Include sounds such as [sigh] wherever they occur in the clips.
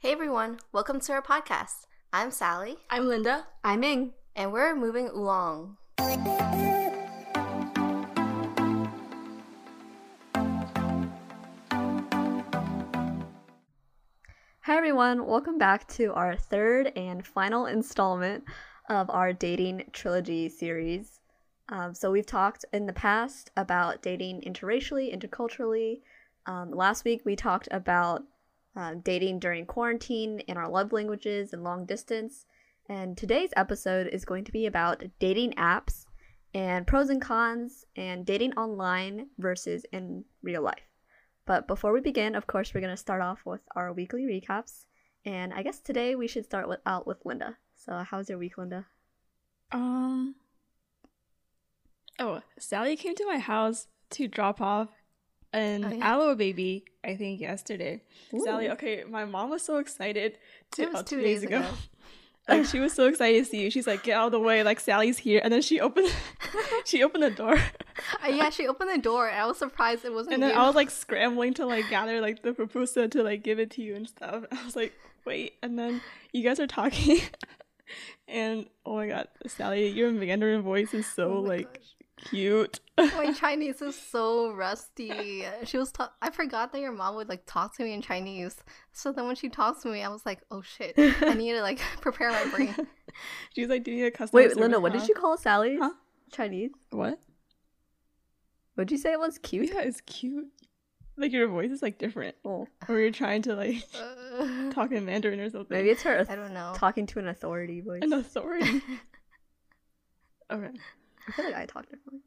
Hey everyone, welcome to our podcast. I'm Sally, I'm Linda. I'm Ming. and we're moving along. Hi everyone, welcome back to our third and final installment of our dating trilogy series. Um, so we've talked in the past about dating interracially, interculturally. Um, last week we talked about uh, dating during quarantine and our love languages and long distance. And today's episode is going to be about dating apps and pros and cons and dating online versus in real life. But before we begin, of course, we're going to start off with our weekly recaps. And I guess today we should start with, out with Linda. So, how's your week, Linda? Um. Oh, Sally came to my house to drop off an Oh, yeah. aloe baby. I think yesterday. Sally, okay, my mom was so excited. To, It was oh, two days ago. [laughs] like she was so excited to see you. She's like, "Get out of the way!" Like Sally's here, and then she opened, [laughs] she opened the door, [laughs] Uh, yeah, she opened the door, I was surprised it wasn't and then you. I was like scrambling to like gather like the pupusa to like give it to you and stuff. I was like, "Wait!" And then you guys are talking, and oh my god, Sally, your Mandarin voice is so Oh like gosh. Cute. My Chinese is so rusty. She was. Ta- I forgot that your mom would like talk to me in Chinese. So then when she talks to me, I was like, "Oh shit! I need to like [laughs] prepare my brain." [laughs] She was like, "Do you need a customer?" Wait, service Linda, what now?" did you call Sally? Huh? Chinese? What? Would you say it was cute? Yeah, it's cute. Like your voice is like different, Oh, or you're trying to like [laughs] Uh, talk in Mandarin or something. maybe it's her I don't know. talking to an authority voice. an authority. okay. I feel like I talk differently.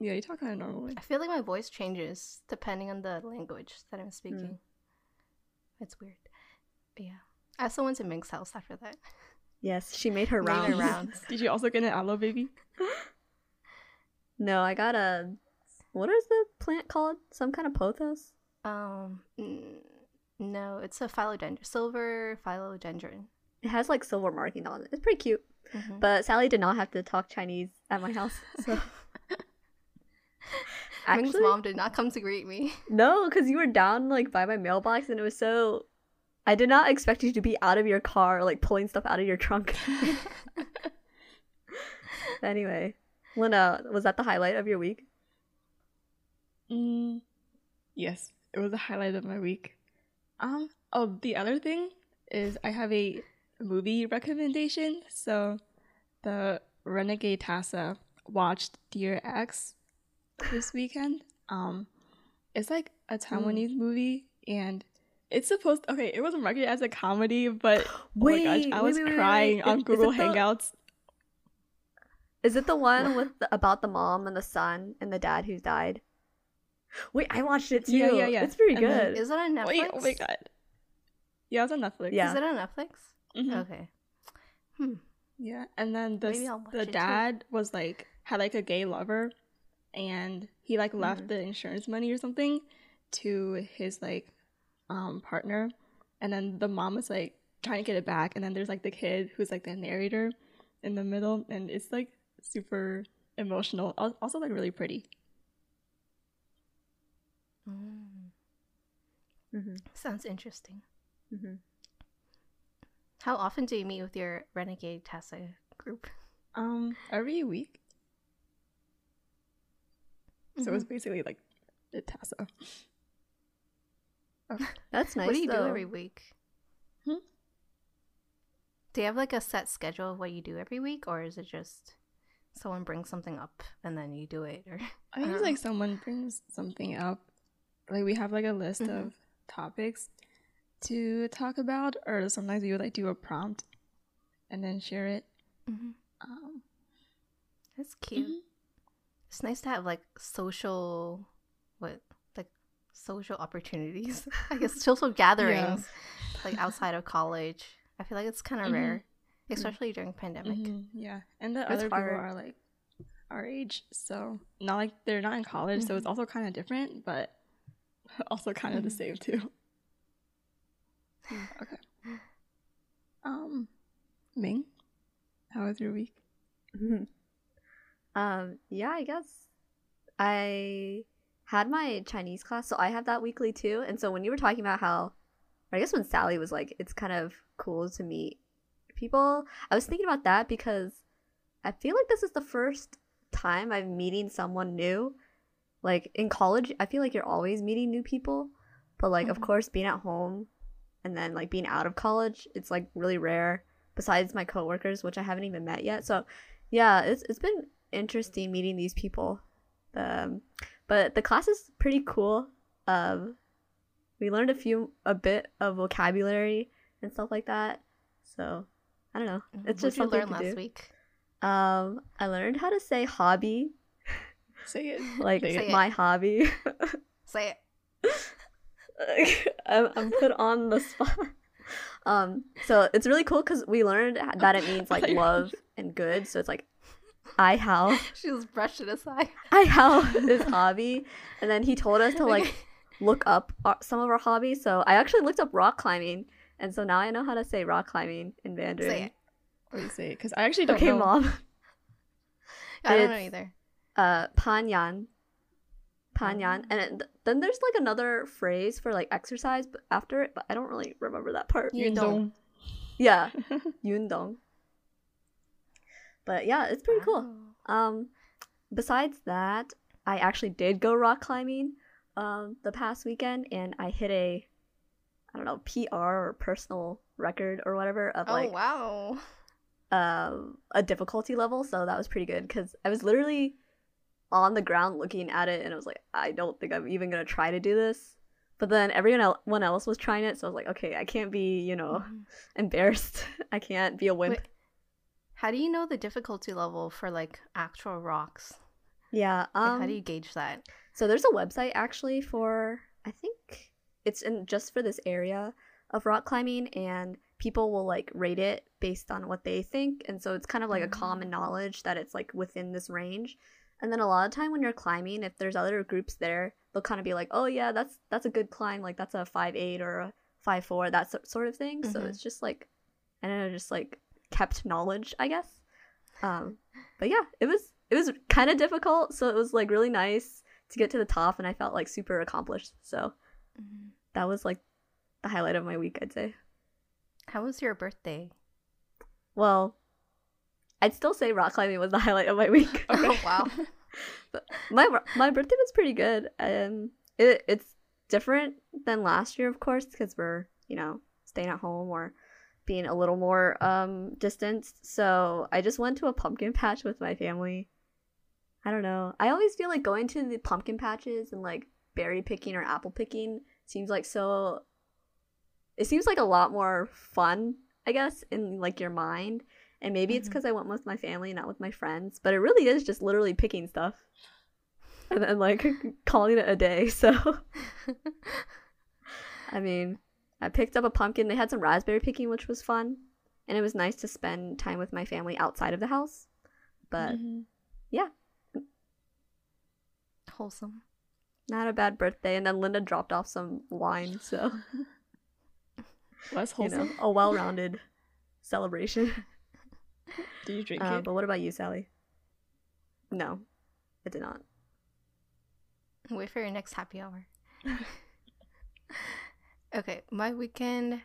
Yeah, you talk kind of normally. I feel like my voice changes depending on the language that I'm speaking. It's weird. But yeah. I also went to Ming's house after that. [laughs] Yes, she made her Made her rounds. rounds. [laughs] Did you also get an aloe baby? [laughs] No, I got a. What is the plant called? Some kind of pothos? Um, mm, no, it's a philodendron, silver philodendron. It has like silver marking on it. It's pretty cute. Mhm. But Sally did not have to talk Chinese at my house. [laughs] So Ming's mom did not come to greet me. [laughs] no, because you were down like by my mailbox, and it was so. I did not expect you to be out of your car, like pulling stuff out of your trunk. [laughs] anyway, Linda, was that the highlight of your week? Mm, yes, it was the highlight of my week. Um. Oh, the other thing is I have a movie recommendation. So, the Renegade Tassa watched Dear Ex this weekend. Um, it's like a Taiwanese movie, and it's supposed. Okay, it wasn't marketed as a comedy, but oh my gosh, Wait, I wait, was wait, wait, crying wait. on Is- is Google the- Hangouts. Is it the one with the, about the mom and the son and the dad who's died? Wait, I watched it too. Yeah, yeah, yeah. It's pretty And then- good. Is it on Netflix? Wait, oh my god. Yeah, it's on Netflix. Yeah. Is it on Netflix? Mhm. Okay. Hmm. Yeah, and then the Maybe I'll watch the it too. dad was like had like a gay lover, and he like left Mhm. the insurance money or something to his like um partner, and then the mom was like trying to get it back, and then there's like the kid who's like the narrator in the middle, and it's like super emotional, also like really pretty. Mm. hmm Sounds interesting. hmm How often do you meet with your Renegade Tessa group? Um, every week, so it's basically like the Tassa. [laughs] That's nice. what do you though. do every week? Hmm? Do you have like a set schedule of what you do every week, or is it just someone brings something up and then you do it? Or [laughs] I think it's like someone brings something up. Like we have like a list Mhm. of topics to talk about, or sometimes we would like do a prompt and then share it. Mhm. Um, that's cute. mhm. It's nice to have like social, what like social opportunities. [laughs] I guess social [laughs] gatherings, like outside of college. I feel like it's kind of Mhm. rare, especially during pandemic. Mhm, Yeah, and the It's other people are like our age, so not like they're not in college, so it's also kind of different, but [laughs] also kind of the same too. Okay. Um, Ming, how was your week? Mhm. Um, yeah, I guess I had my Chinese class, so I have that weekly too. And so when you were talking about how I guess when Sally was like, it's kind of cool to meet people. I was thinking about that because I feel like this is the first time I'm meeting someone new. Like in college, I feel like you're always meeting new people, but like, mm-hmm. of course, being at home and then like being out of college, it's like really rare. Besides my coworkers, which I haven't even met yet. So, yeah, it's it's been interesting meeting these people. Um, but the class is pretty cool. Um, we learned a few a bit of vocabulary and stuff like that. So I don't know. Mm-hmm. It's just what something you learned last do. week. Um, I learned how to say hobby. Say it. [laughs] like say my it. hobby. [laughs] say it. [laughs] I'm, I'm put on the spot. Um, so it's really cool because we learned that it means [laughs] like love and good. So it's like I how [laughs] she was brushing aside. I how his hobby, and then he told us to like look up our, some of our hobbies. So I actually looked up rock climbing, and so now I know how to say rock climbing in Mandarin. Say it. What say? Because I actually don't okay, know. mom. I don't know either. Uh, panyan. Panyan, and it, then there's like another phrase for like exercise, but after it, but I don't really remember that part. Yundong. Yeah, [laughs] yundong. But yeah, it's pretty cool. Um, besides that, I actually did go rock climbing um, the past weekend, and I hit a, I don't know, PR or personal record or whatever of oh, like, wow, um, a difficulty level. So that was pretty good because I was literally on the ground looking at it, and I was like, I don't think I'm even gonna try to do this. But then everyone else was trying it, so I was like, okay, I can't be, you know, mm-hmm. [laughs] embarrassed. [laughs] I can't be a wimp. Wait, how do you know the difficulty level for like actual rocks? Yeah. Um, like, how do you gauge that? So there's a website actually for I think it's in just for this area of rock climbing and people will like rate it based on what they think and so it's kind of like mm-hmm. a common knowledge that it's like within this range and then a lot of time when you're climbing if there's other groups there they'll kind of be like oh yeah that's that's a good climb like that's a 5-8 or a 5-4 that sort of thing mm-hmm. so it's just like i don't know just like kept knowledge, I guess. Um, but yeah, it was it was kind of difficult, so it was like really nice to get to the top, and I felt like super accomplished. So mm-hmm. that was like the highlight of my week, I'd say. How was your birthday? Well, I'd still say rock climbing was the [laughs] highlight of my week. [laughs] oh wow! [laughs] but my my birthday was pretty good. Um, it it's different than last year, of course, because we're you know staying at home or being a little more um distanced. So I just went to a pumpkin patch with my family. I don't know. I always feel like going to the pumpkin patches and like berry picking or apple picking seems like so it seems like a lot more fun, I guess, in like your mind. And maybe mm-hmm. it's because I went with my family, not with my friends. But it really is just literally picking stuff [laughs] and then like [laughs] calling it a day. [laughs] So, I mean, I picked up a pumpkin. They had some raspberry picking, which was fun. And it was nice to spend time with my family outside of the house. But mm-hmm. yeah. Wholesome. Not a bad birthday. And then Linda dropped off some wine, so wholesome. You know, a well rounded celebration. [laughs] Did you drink uh, it? But what about you, Sally? No, I did not. Wait for your next happy hour. [laughs] Okay, my weekend.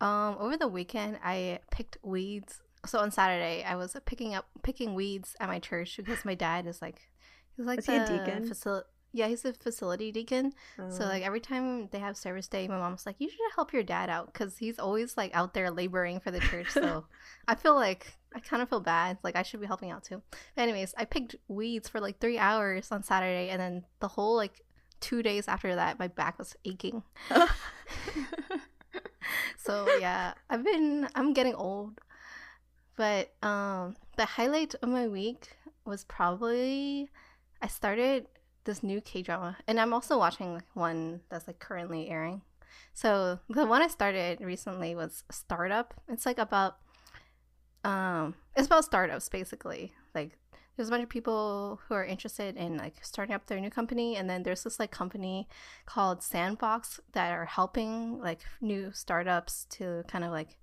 Um, over the weekend, I picked weeds. So on Saturday, I was picking up picking weeds at my church because my dad is like, he's like is the deacon. Facility. Yeah, he's a facility deacon. Oh. So like every time they have service day, my mom's like, "You should help your dad out because he's always like out there laboring for the church." So [laughs] I feel like I kind of feel bad. Like I should be helping out too. But anyways, I picked weeds for like three hours on Saturday, and then the whole like two days after that, my back was aching. [laughs] so yeah, I've been I'm getting old, but um, the highlight of my week was probably I started this new K drama, and I'm also watching one that's like currently airing. So the one I started recently was Startup. It's like about um, it's about startups basically, like there's a bunch of people who are interested in like starting up their new company and then there's this like company called sandbox that are helping like new startups to kind of like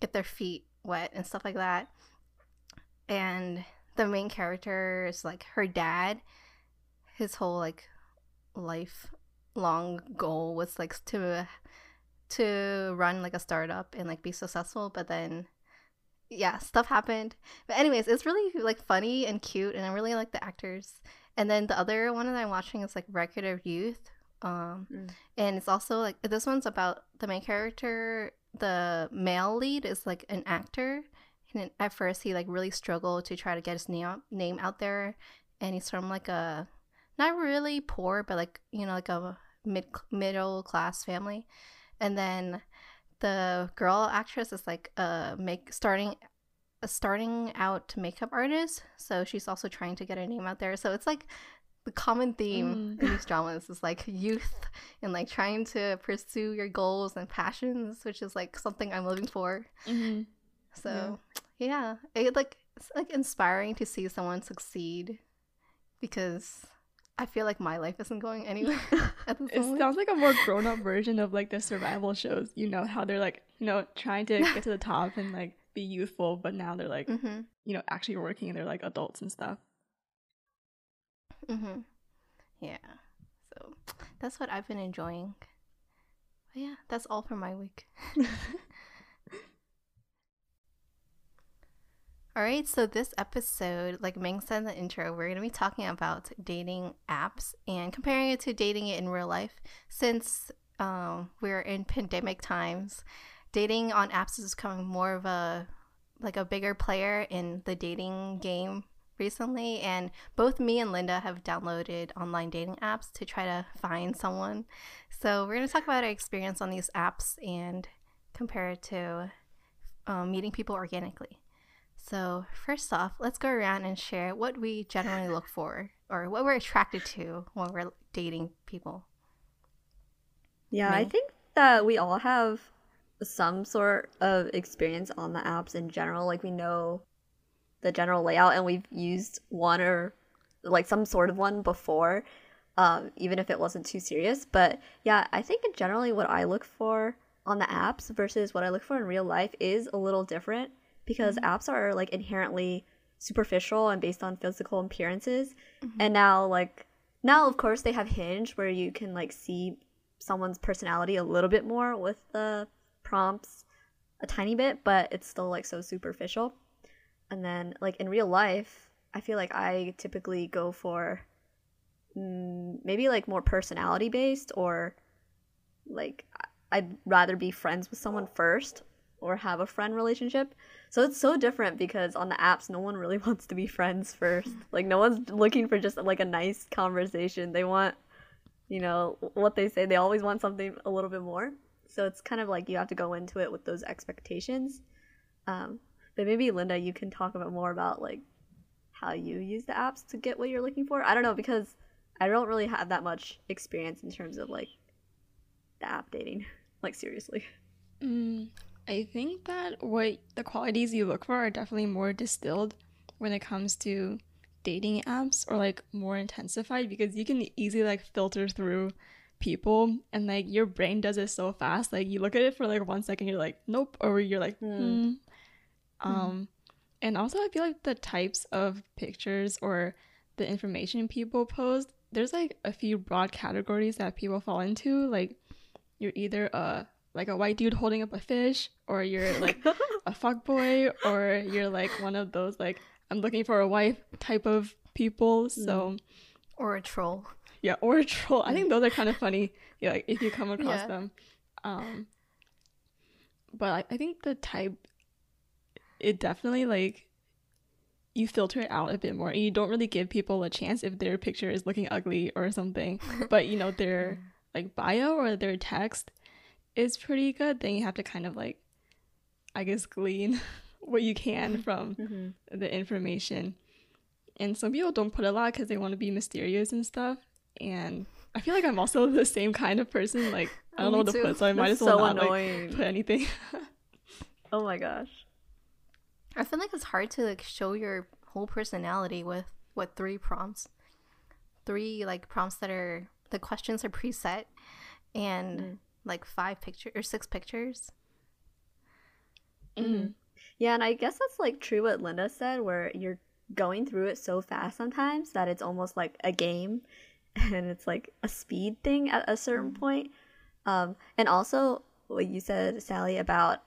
get their feet wet and stuff like that and the main character is like her dad his whole like lifelong goal was like to to run like a startup and like be successful, but then yeah, stuff happened. But anyways, it's really like funny and cute, and I really like the actors. And then the other one that I'm watching is like Record of Youth, um, Mm. and it's also like this one's about the main character. The male lead is like an actor, and at first he like really struggled to try to get his name name out there, and he's from like a not really poor, but like you know like a mid middle class family, and then the girl actress is like a make starting a starting out makeup artist, so she's also trying to get her name out there. So it's like the common theme Mm. in these dramas is like youth and like trying to pursue your goals and passions, which is like something I'm living for. Mm-hmm. So yeah, it like it's like inspiring to see someone succeed because I feel like my life isn't going [laughs] anywhere at this It moment. sounds like a more grown up version of like the survival shows. You know how they're like, you know, trying to get to the top and like be youthful, but now they're like, mm-hmm. you know, actually working and they're like adults and stuff. Mm-hmm. Yeah. So that's what I've been enjoying. But yeah, that's all for my week. [laughs] All right, so this episode, like Ming said in the intro, we're going to be talking about dating apps and comparing it to dating it in real life. Since um, we're in pandemic times, dating on apps is becoming more of a like a bigger player in the dating game recently. And both me and Linda have downloaded online dating apps to try to find someone. So we're going to talk about our experience on these apps and compare it to um, meeting people organically. So, first off, let's go around and share what we generally look for or what we're attracted to when we're dating people. Yeah, I think that we all have some sort of experience on the apps in general. Like we know the general layout and we've used one or like some sort of one before, um, even if it wasn't too serious. But yeah, I think in generally what I look for on the apps versus what I look for in real life is a little different because apps are like inherently superficial and based on physical appearances. And now like now of course they have Hinge where you can like see someone's personality a little bit more with the prompts a tiny bit, but it's still like so superficial. And then like in real life, I feel like I typically go for mm, maybe like more personality based or like I'd rather be friends with someone first or have a friend relationship. So it's so different because on the apps no one really [laughs] wants to be friends first. Like no one's looking for just like a nice conversation. They want you know what they say. They always want something a little bit more. So it's kind of like you have to go into it with those expectations. Um, but maybe linda you can talk about more about like how you use the apps to get what you're looking for. I don't know because i don't really have that much experience in terms of like the app dating. [laughs] Like seriously. Mm, I think that what the qualities you look for are definitely more distilled when it comes to dating apps or like more intensified because you can easily like filter through people and like your brain does it so fast like you look at it for like one second you're like nope or you're like Hmm. hmm. um and also i feel like the types of pictures or the information people post there's like a few broad categories that people fall into like you're either a like a white dude holding up a fish or you're like [laughs] a fuck boy or you're like one of those like i'm looking for a wife type of people mm. so Or a troll. yeah or a troll. I think mm. those are kind of funny yeah like if you come across Yeah. them. Um but I, I think the type it definitely like you filter it out a bit more and you don't really give people a chance if their picture is looking ugly or something [laughs] but you know their mm. like bio or their text is pretty good then you have to kind of like i guess glean [laughs] what you can from mm-hmm. the information. And some people don't put a lot because they want to be mysterious and stuff. And I feel like I'm also [laughs] the same kind of person. Like I don't know what to put, so I might as well so not like, put anything. [laughs] oh my gosh I feel like it's hard to like show your whole personality with what three prompts, three like prompts that are the questions are preset, and Mm. Like five pictures or six pictures. Mhm. Yeah, and I guess that's like true what Linda said, where you're going through it so fast sometimes that it's almost like a game [laughs] and it's like a speed thing at a certain point. Um, and also, what you said, Sally, about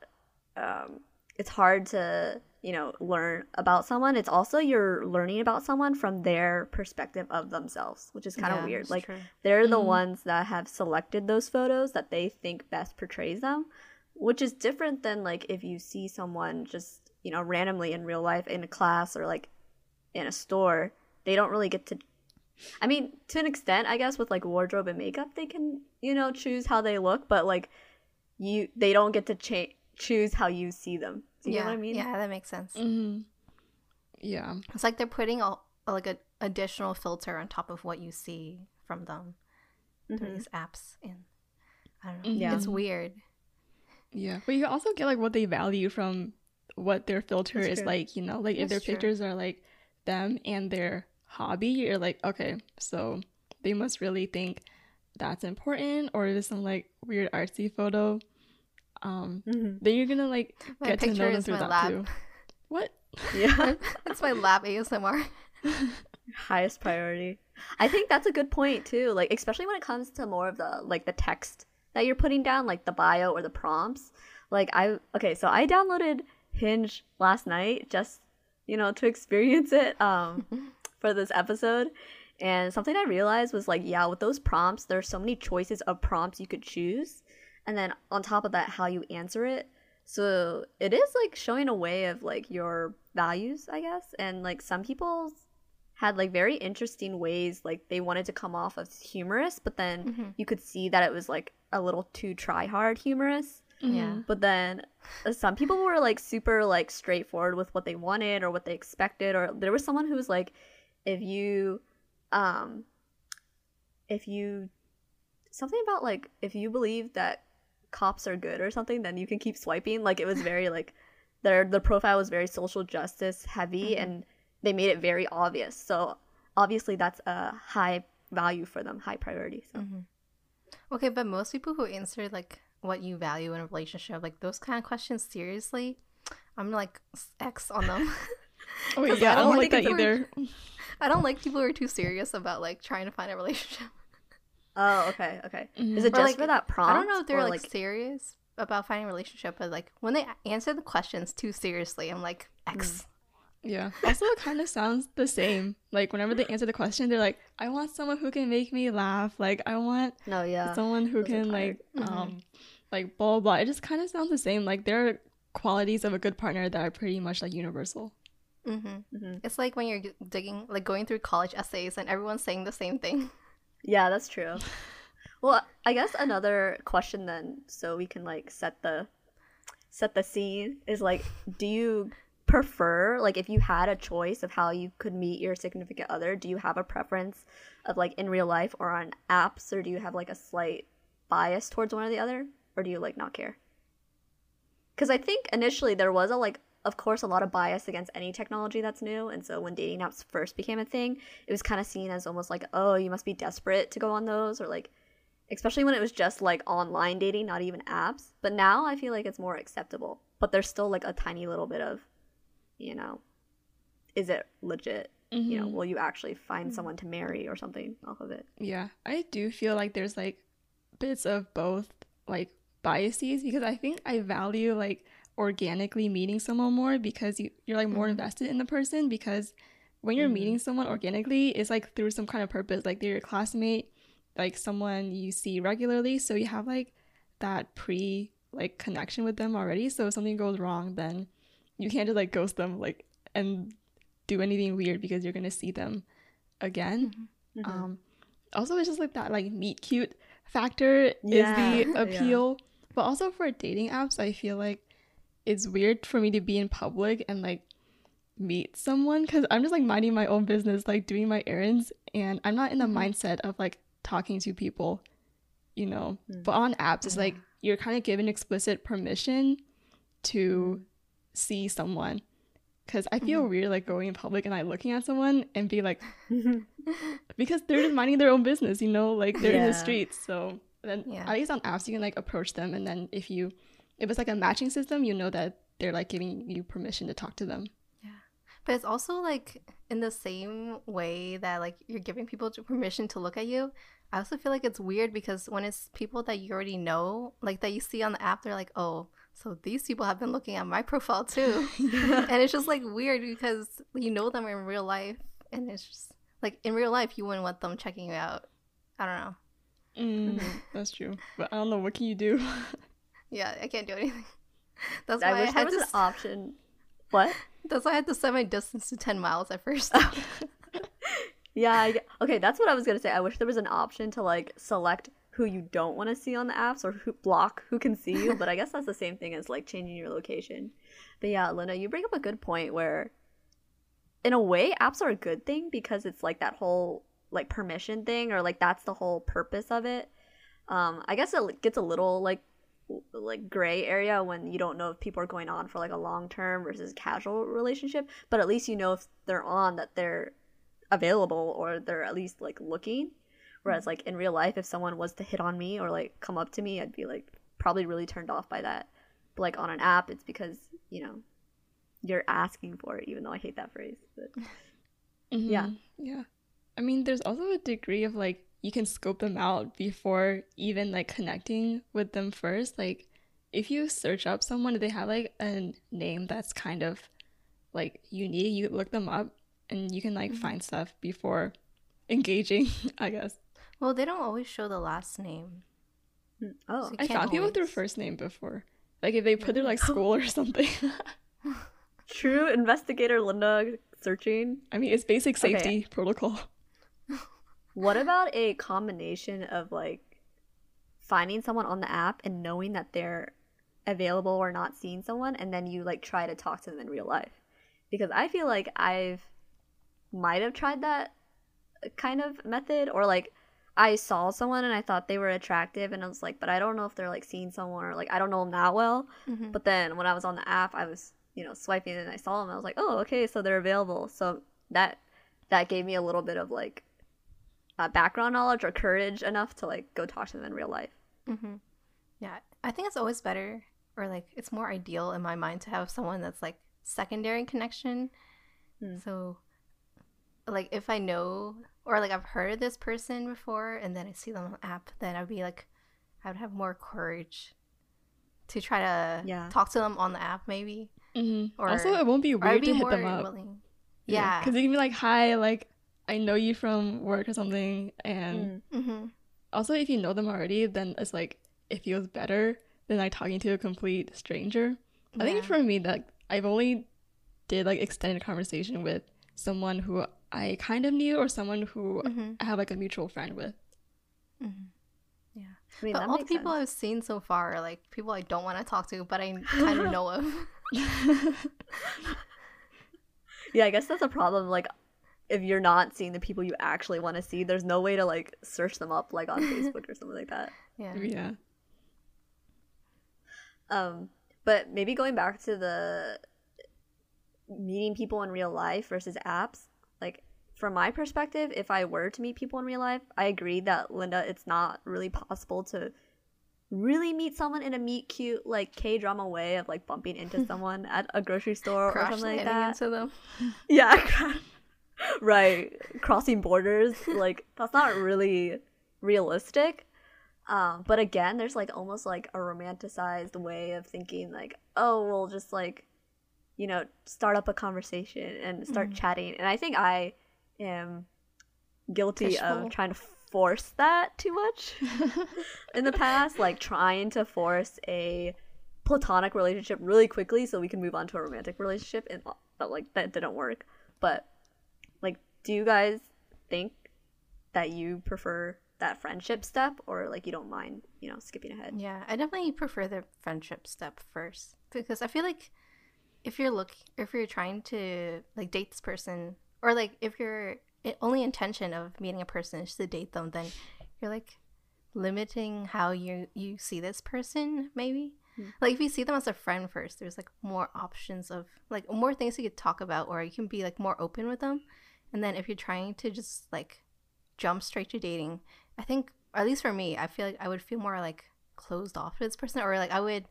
um, it's hard to you know learn about someone. It's also you're learning about someone from their perspective of themselves, which is kind of Yeah, weird. Like true. they're the Mhm. ones that have selected those photos that they think best portrays them, which is different than like if you see someone just you know randomly in real life in a class or like in a store. They don't really get to I mean, to an extent, I guess with like wardrobe and makeup, they can you know choose how they look, but like you, they don't get to cha- choose how you see them. Do you yeah, get what I mean? yeah, that makes sense. hmm Yeah. It's like they're putting a, like an additional filter on top of what you see from them through Mhm. these apps, and I don't know. Yeah. It's weird. Yeah. But you also get like what they value from what their filter That's is true. like, you know, like if their true. pictures are like them and their hobby, you're like, okay, so they must really think that's important or is some like weird artsy photo. Um Mhm. then you're gonna like [laughs] My get to know them is through my that lab. too. What? [laughs] Yeah. [laughs] It's my lab ASMR. highest priority. I think that's a good point too. Like especially when it comes to more of the like the text that you're putting down, like the bio or the prompts. Like I okay, so I downloaded Hinge last night just you know to experience it um for this episode. And something I realized was like, yeah, with those prompts, there's so many choices of prompts you could choose. And then on top of that, how you answer it. So it is like showing a way of like your values, I guess. And like some people's had like very interesting ways like they wanted to come off as humorous but then Mhm. you could see that it was like a little too try hard humorous Yeah. but then uh, some people were like super like straightforward with what they wanted or what they expected or there was someone who was like if you um if you something about like if you believe that cops are good or something then you can keep swiping like it was very like their the profile was very social justice heavy Mhm. and they made it very obvious so obviously that's a high value for them high priority so Mhm. Okay, but most people who answer like what you value in a relationship, like those kind of questions, seriously, I'm like X on them. [laughs] Oh yeah, [laughs] I I don't don't like like that it for- either. [laughs] I don't like people who are too serious about like trying to find a relationship. Oh okay okay Mhm. is it Or, just like, for that prompt I don't know if they're or, like, serious about finding a relationship, but like when they answer the questions too seriously, I'm like X. Yeah. Also, it kind of sounds the same. Like whenever they answer the question, they're like, "I want someone who can make me laugh. Like I want no yeah someone who those can like tired. Mhm. um like blah blah blah." It just kind of sounds the same. Like there are qualities of a good partner that are pretty much like universal. Mm-hmm. Mhm. It's like when you're digging, like going through college essays, and everyone's saying the same thing. Yeah, that's true. Well, I guess another question then, so we can like set the set the scene is like, do you prefer like if you had a choice of how you could meet your significant other, do you have a preference of like in real life or on apps, or do you have like a slight bias towards one or the other, or do you like not care? Because I think initially there was a like, of course, a lot of bias against any technology that's new, and so when dating apps first became a thing, it was kind of seen as almost like, oh, you must be desperate to go on those, or like, especially when it was just like online dating, not even apps. But now I feel like it's more acceptable, but there's still like a tiny little bit of, you know, is it legit? You know, Mhm. will you actually find someone to marry or something off of it? Yeah, I do feel like there's like bits of both like biases because I think I value like organically meeting someone more because you, you're like more Mhm. invested in the person because when you're Mhm. meeting someone organically, it's like through some kind of purpose. Like they're your classmate, like someone you see regularly, so you have like that pre like connection with them already. So if something goes wrong, then you can't just like ghost them like and do anything weird because you're gonna see them again. Mhm. Um, also, it's just like that like meet cute factor Yeah, is the [laughs] appeal. But also for dating apps, I feel like it's weird for me to be in public and like meet someone because I'm just like minding my own business, like doing my errands, and I'm not in the Mhm. mindset of like talking to people, you know. Mm. But on apps, it's like you're kind of given explicit permission to see someone. Cause I feel weird like going in public and like looking at someone and be like, [laughs] because they're just minding their own business, you know, like they're in the streets. So then Yeah. at least on apps you can like approach them and then if you if it's like a matching system, you know that they're like giving you permission to talk to them. Yeah. But it's also like in the same way that like you're giving people permission to look at you. I also feel like it's weird because when it's people that you already know, like that you see on the app, they're like, oh, so these people have been looking at my [laughs] profile too. [laughs] and it's just like weird because you know them in real life. And it's just like in real life, you wouldn't want them checking you out. I don't know. Mm, [laughs] that's true. But I don't know. What can you do? Yeah, I can't do anything. [laughs] That's I why I, had was to. an option. What? [laughs] That's why I had to set my distance to ten miles at first. [laughs] Yeah. I, okay, that's what I was gonna say. I wish there was an option to like select who you don't want to see on the apps or who block who can see you. but I guess that's the same thing as like changing your location. But yeah, Linda, you bring up a good point where, in a way, apps are a good thing because it's like that whole like permission thing or like that's the whole purpose of it. Um, I guess it gets a little like like gray area when you don't know if people are going on for like a long term versus casual relationship but at least you know if they're on that they're available or they're at least like looking whereas like in real life if someone was to hit on me or like come up to me i'd be like probably really turned off by that but like on an app it's because you know you're asking for it even though i hate that phrase but [laughs] Yeah. Mhm. Yeah. I mean, there's also a degree of like you can scope them out before even like connecting with them first. Like if you search up someone, they have like a name that's kind of like unique. You look them up and you can like Mhm. find stuff before [laughs] engaging, I guess. well, they don't always show the last name. Mm, oh So- I can't found people with their first name before. Like if they put their [laughs] like school or something. [laughs] true investigator linda searching I mean, it's basic Okay. safety protocol. What about a combination of like finding someone on the app and knowing that they're available or not seeing someone and then you like try to talk to them in real life? Because I feel like I've might have tried that kind of method or like I saw someone and I thought they were attractive and I was like, but I don't know if they're like seeing someone or like I don't know them that well. Mhm. But then when I was on the app, I was, you know, swiping and I saw them. I was like, oh, okay, so they're available. So that that gave me a little bit of like uh, background knowledge or courage enough to like go talk to them in real life. hmm Yeah, I think it's always better, or like it's more ideal in my mind to have someone that's like secondary connection. Hmm. So, like if I know or like I've heard of this person before, and then I see them on the app, then I'd be like, I would have more courage to try to Yeah. talk to them on the app, maybe. hmm Or- also, it won't be weird be to hit them up. willing. Yeah. Because they can be like, hi, like, I know you from work or something. And Mm. hmm also, if you know them already, then it's like, it feels better than like talking to a complete stranger. I think for me, that I've only did like extended conversation with someone who I kind of knew or someone who hmm I have like a mutual friend with. hmm Yeah. I mean, but that all the people sense. I've seen so far are like people I don't want to talk to, but I kind of [laughs] know of. [laughs] Yeah, I guess that's a problem. Like, if you're not seeing the people you actually want to see, there's no way to like search them up like on [laughs] Facebook or something like that. Yeah. yeah. Um, but maybe going back to the meeting people in real life versus apps, like from my perspective, if I were to meet people in real life, I agree that Linda, it's not really possible to really meet someone in a meet cute like K drama way of like bumping into [laughs] someone at a grocery store or something like landing that. into them. [laughs] Yeah, [laughs] right. Crossing borders, like that's not really realistic. Um, but again, there's like almost like a romanticized way of thinking, like, oh, we'll just like, you know, start up a conversation and start Mhm. chatting. And I think I am guilty Fishbowl. of trying to force that too much [laughs] in the past, like trying to force a platonic relationship really quickly so we can move on to a romantic relationship, and but like that didn't work. But do you guys think that you prefer that friendship step, or like you don't mind, you know, skipping ahead? Yeah, I definitely prefer the friendship step first because I feel like if you're look if you're trying to like date this person or like if your only intention of meeting a person is to date them, then you're like limiting how you you see this person maybe. Hmm. Like if you see them as a friend first, there's like more options of like more things you could talk about or you can be like more open with them. And then if you're trying to just like jump straight to dating, I think at least for me, I feel like I would feel more like closed off to this person or like I would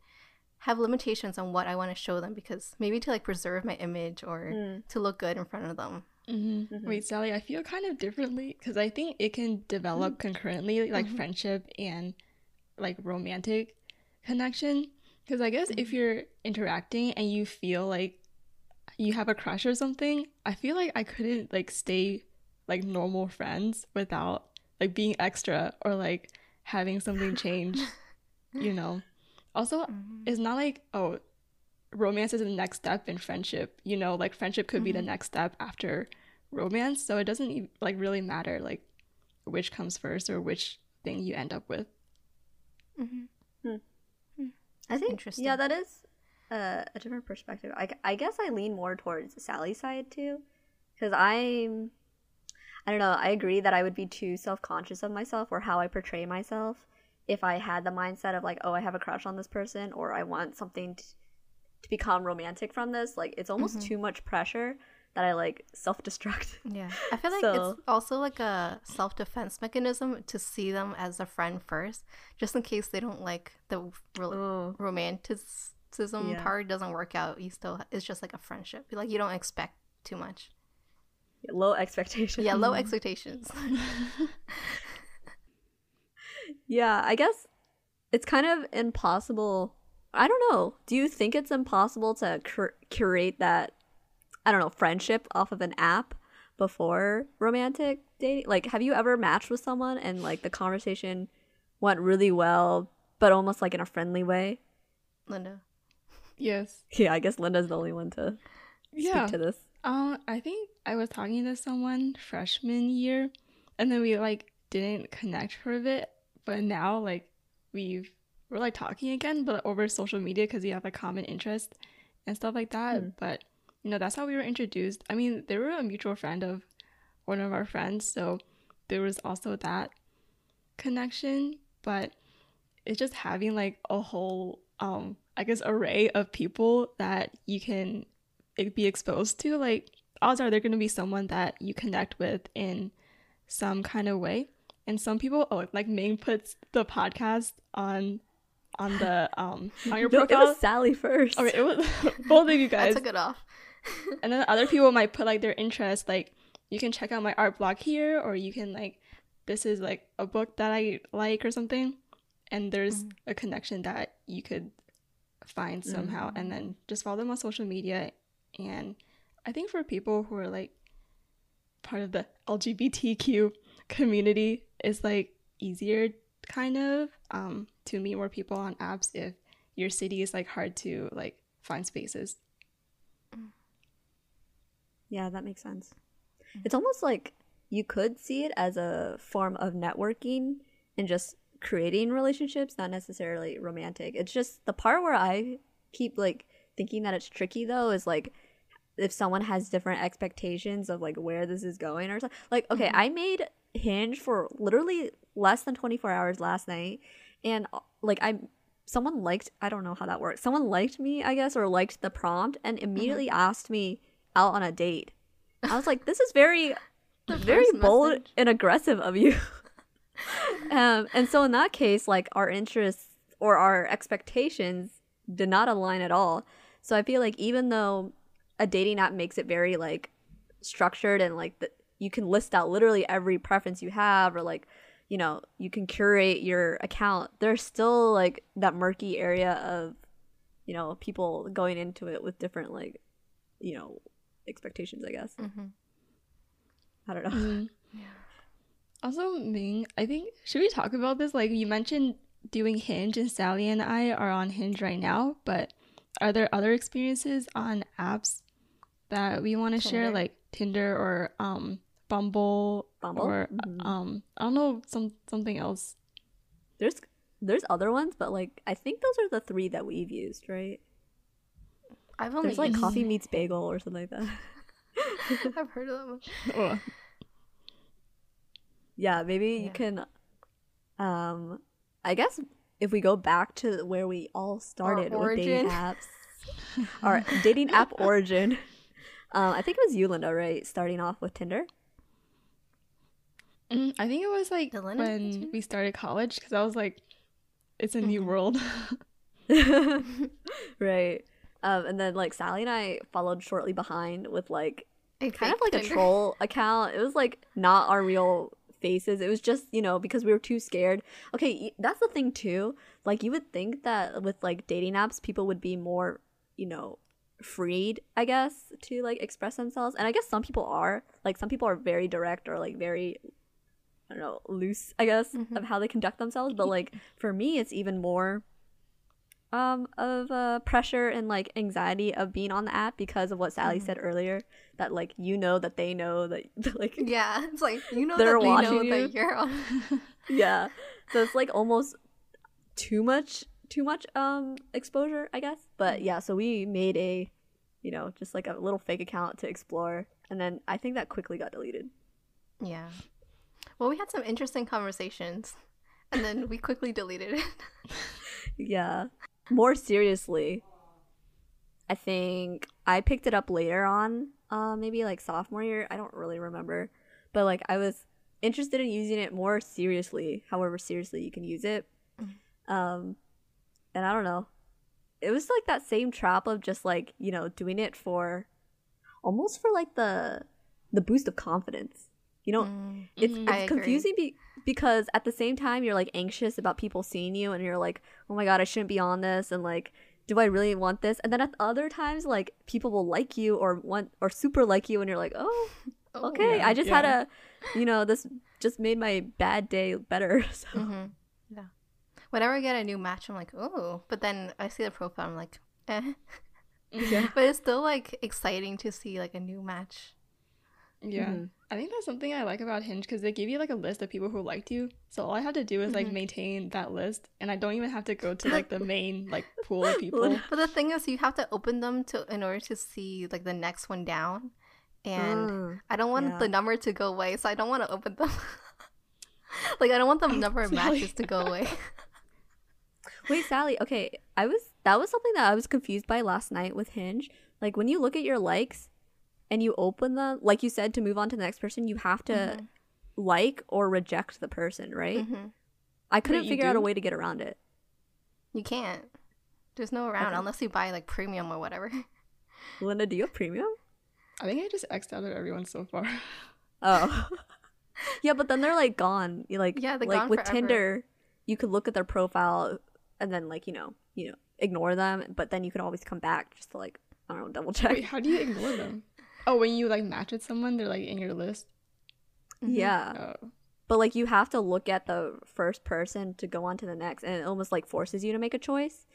have limitations on what I want to show them because maybe to like preserve my image or Mm. to look good in front of them. Mm-hmm. Mhm. Wait, Sally, I feel kind of differently because I think it can develop concurrently, like Mhm. friendship and like romantic connection. Because I guess if you're interacting and you feel like you have a crush or something, I feel like I couldn't like stay like normal friends without like being extra or like having something change, [laughs] you know. Also, Mhm. it's not like oh romance is the next step in friendship you know like friendship could be the Mhm. next step after romance so it doesn't e- like really matter like which comes first or which thing you end up with Mhm. I think Interesting. yeah, that is uh, a different perspective. I, I guess I lean more towards Sally's side too, because I'm I don't know. I agree that I would be too self conscious of myself or how I portray myself if I had the mindset of like, oh, I have a crush on this person or I want something t- to become romantic from this. Like, it's almost Mhm. too much pressure that I like self destruct. [laughs] Yeah, [laughs] I feel like So- it's also like a self defense mechanism to see them as a friend first, just in case they don't like the ro- Oh, romanticism Yeah. part doesn't work out. You still it's just like a friendship. Like you don't expect too much. low expectations. Yeah, low [laughs] expectations. [laughs] Yeah, I guess it's kind of impossible. I don't know. Do you think it's impossible to cur- curate that, I don't know, friendship off of an app before romantic dating? Like, have you ever matched with someone and like the conversation went really well, but almost like in a friendly way? Linda. Yes Yeah, I guess Linda's the only one to yeah speak to this. um i think i was talking to someone freshman year and then we like didn't connect for a bit but now like we've we're like talking again but over social media because we have a common interest and stuff like that Hmm. but you know that's how we were introduced i mean they were a mutual friend of one of our friends so there was also that connection but it's just having like a whole um i guess array of people that you can be exposed to like odds are they're going to be someone that you connect with in some kind of way and some people oh like ming puts the podcast on on the um on your [laughs] No, it was Sally first. okay it was [laughs] both of you guys. I guys took it off. [laughs] and then other people might put like their interest like you can check out my art blog here or you can like this is like a book that i like or something and there's Mhm. a connection that you could find somehow mm-hmm. and then just follow them on social media. And i think for people who are like part of the lgbtq community it's like easier kind of um to meet more people on apps if your city is like hard to like find spaces. Mm. Yeah, that makes sense. Mm-hmm. It's almost like you could see it as a form of networking and just creating relationships, not necessarily romantic. It's just the part where I keep like thinking that it's tricky though is like if someone has different expectations of like where this is going or something. Like, okay, Mhm. I made Hinge for literally less than 24 hours last night and uh, like I someone liked I don't know how that works. Someone liked me, I guess, or liked the prompt and immediately asked me out on a date. I was like, this is very [laughs] very bold and aggressive of you. [laughs] [laughs] um, and so in that case, like our interests or our expectations did not align at all. So I feel like even though a dating app makes it very like structured and like the, you can list out literally every preference you have or like you know you can curate your account there's still like that murky area of you know people going into it with different like you know expectations i guess Mhm. i don't know Mhm. [laughs] Yeah. Also, Ming, I think should we talk about this? Like you mentioned doing Hinge and Sally and I are on Hinge right now, but are there other experiences on apps that we want to share like Tinder or um Bumble, Bumble? or Mhm. um I don't know some something else. There's there's other ones, but like I think those are the three that we've used, right? I've only There's like used- coffee meets bagel or something like that. [laughs] I've heard of that one. Oh, yeah, maybe you can um I guess if we go back to where we all started with dating apps. [laughs] our dating app origin. Um, I think it was you, Linda, right? Starting off with Tinder. Mm, I think it was like Dylan, when we started college because I was like, it's a new Mhm. world. [laughs] [laughs] right. Um, and then like Sally and I followed shortly behind with like A kind of fake like a troll account. It was like not our real faces. It was just, you know, because we were too scared. Okay, that's the thing too. Like you would think that with like dating apps, people would be more, you know, freed, I guess, to like express themselves. And I guess some people are. Like some people are very direct or like very I don't know, loose, I guess, Mhm. of how they conduct themselves. But like [laughs] for me it's even more um of uh pressure and like anxiety of being on the app because of what Sally Mhm. said earlier that like you know that they know that [laughs] like Yeah, [laughs] it's like you know They're that they know watching you. that you're on. [laughs] yeah so it's like almost too much too much um exposure i guess but yeah so we made a you know just like a little fake account to explore and then i think that quickly got deleted yeah. Well, we had some interesting conversations, and then we quickly deleted it. yeah more seriously i think i picked it up later on uh maybe like sophomore year. I don't really remember. But like i was interested in using it more seriously however seriously you can use it. Um and i don't know. It was like that same trap of just like you know doing it for almost for like the the boost of confidence. You know Mm. it's, Mhm. it's confusing be- because at the same time you're like anxious about people seeing you and you're like oh my god i shouldn't be on this and like do i really want this and then at other times like people will like you or want or super like you and you're like oh [laughs] Oh, okay yeah, i just had a you know this just made my bad day better [laughs] so hmm Yeah. Whenever I get a new match, I'm like, oh. But then I see the profile, I'm like, eh. yeah [laughs] But it's still like exciting to see like a new match. Yeah. Mhm. I think that's something I like about Hinge because they give you like a list of people who liked you. So all I have to do is like Mhm. maintain that list, and I don't even have to go to like the main like [laughs] pool of people. But the thing is, you have to open them to in order to see like the next one down, and Mm. I don't want yeah. the number to go away, so I don't want to open them. [laughs] like I don't want the [laughs] number of matches to go away. Wait, Sally. Okay, I was that was something that I was confused by last night with Hinge. Like when you look at your likes and you open them, like you said, to move on to the next person, you have to Mhm. like or reject the person, right? hmm I couldn't you figure out a way to get around it. You can't. There's no around Okay. unless you buy like premium or whatever. [laughs] Linda, do you have premium? I think I just xed out of everyone so far. [laughs] Oh, [laughs] yeah, but then they're like gone. You like Yeah, they're like gone with forever. Tinder, you could look at their profile and then like you know you know ignore them, but then you could always come back just to like I don't know double check. Wait, how do you ignore them? Oh, when you like match with someone, they're like in your list. Mhm. Yeah. Oh, But like you have to look at the first person to go on to the next and it almost like forces you to make a choice.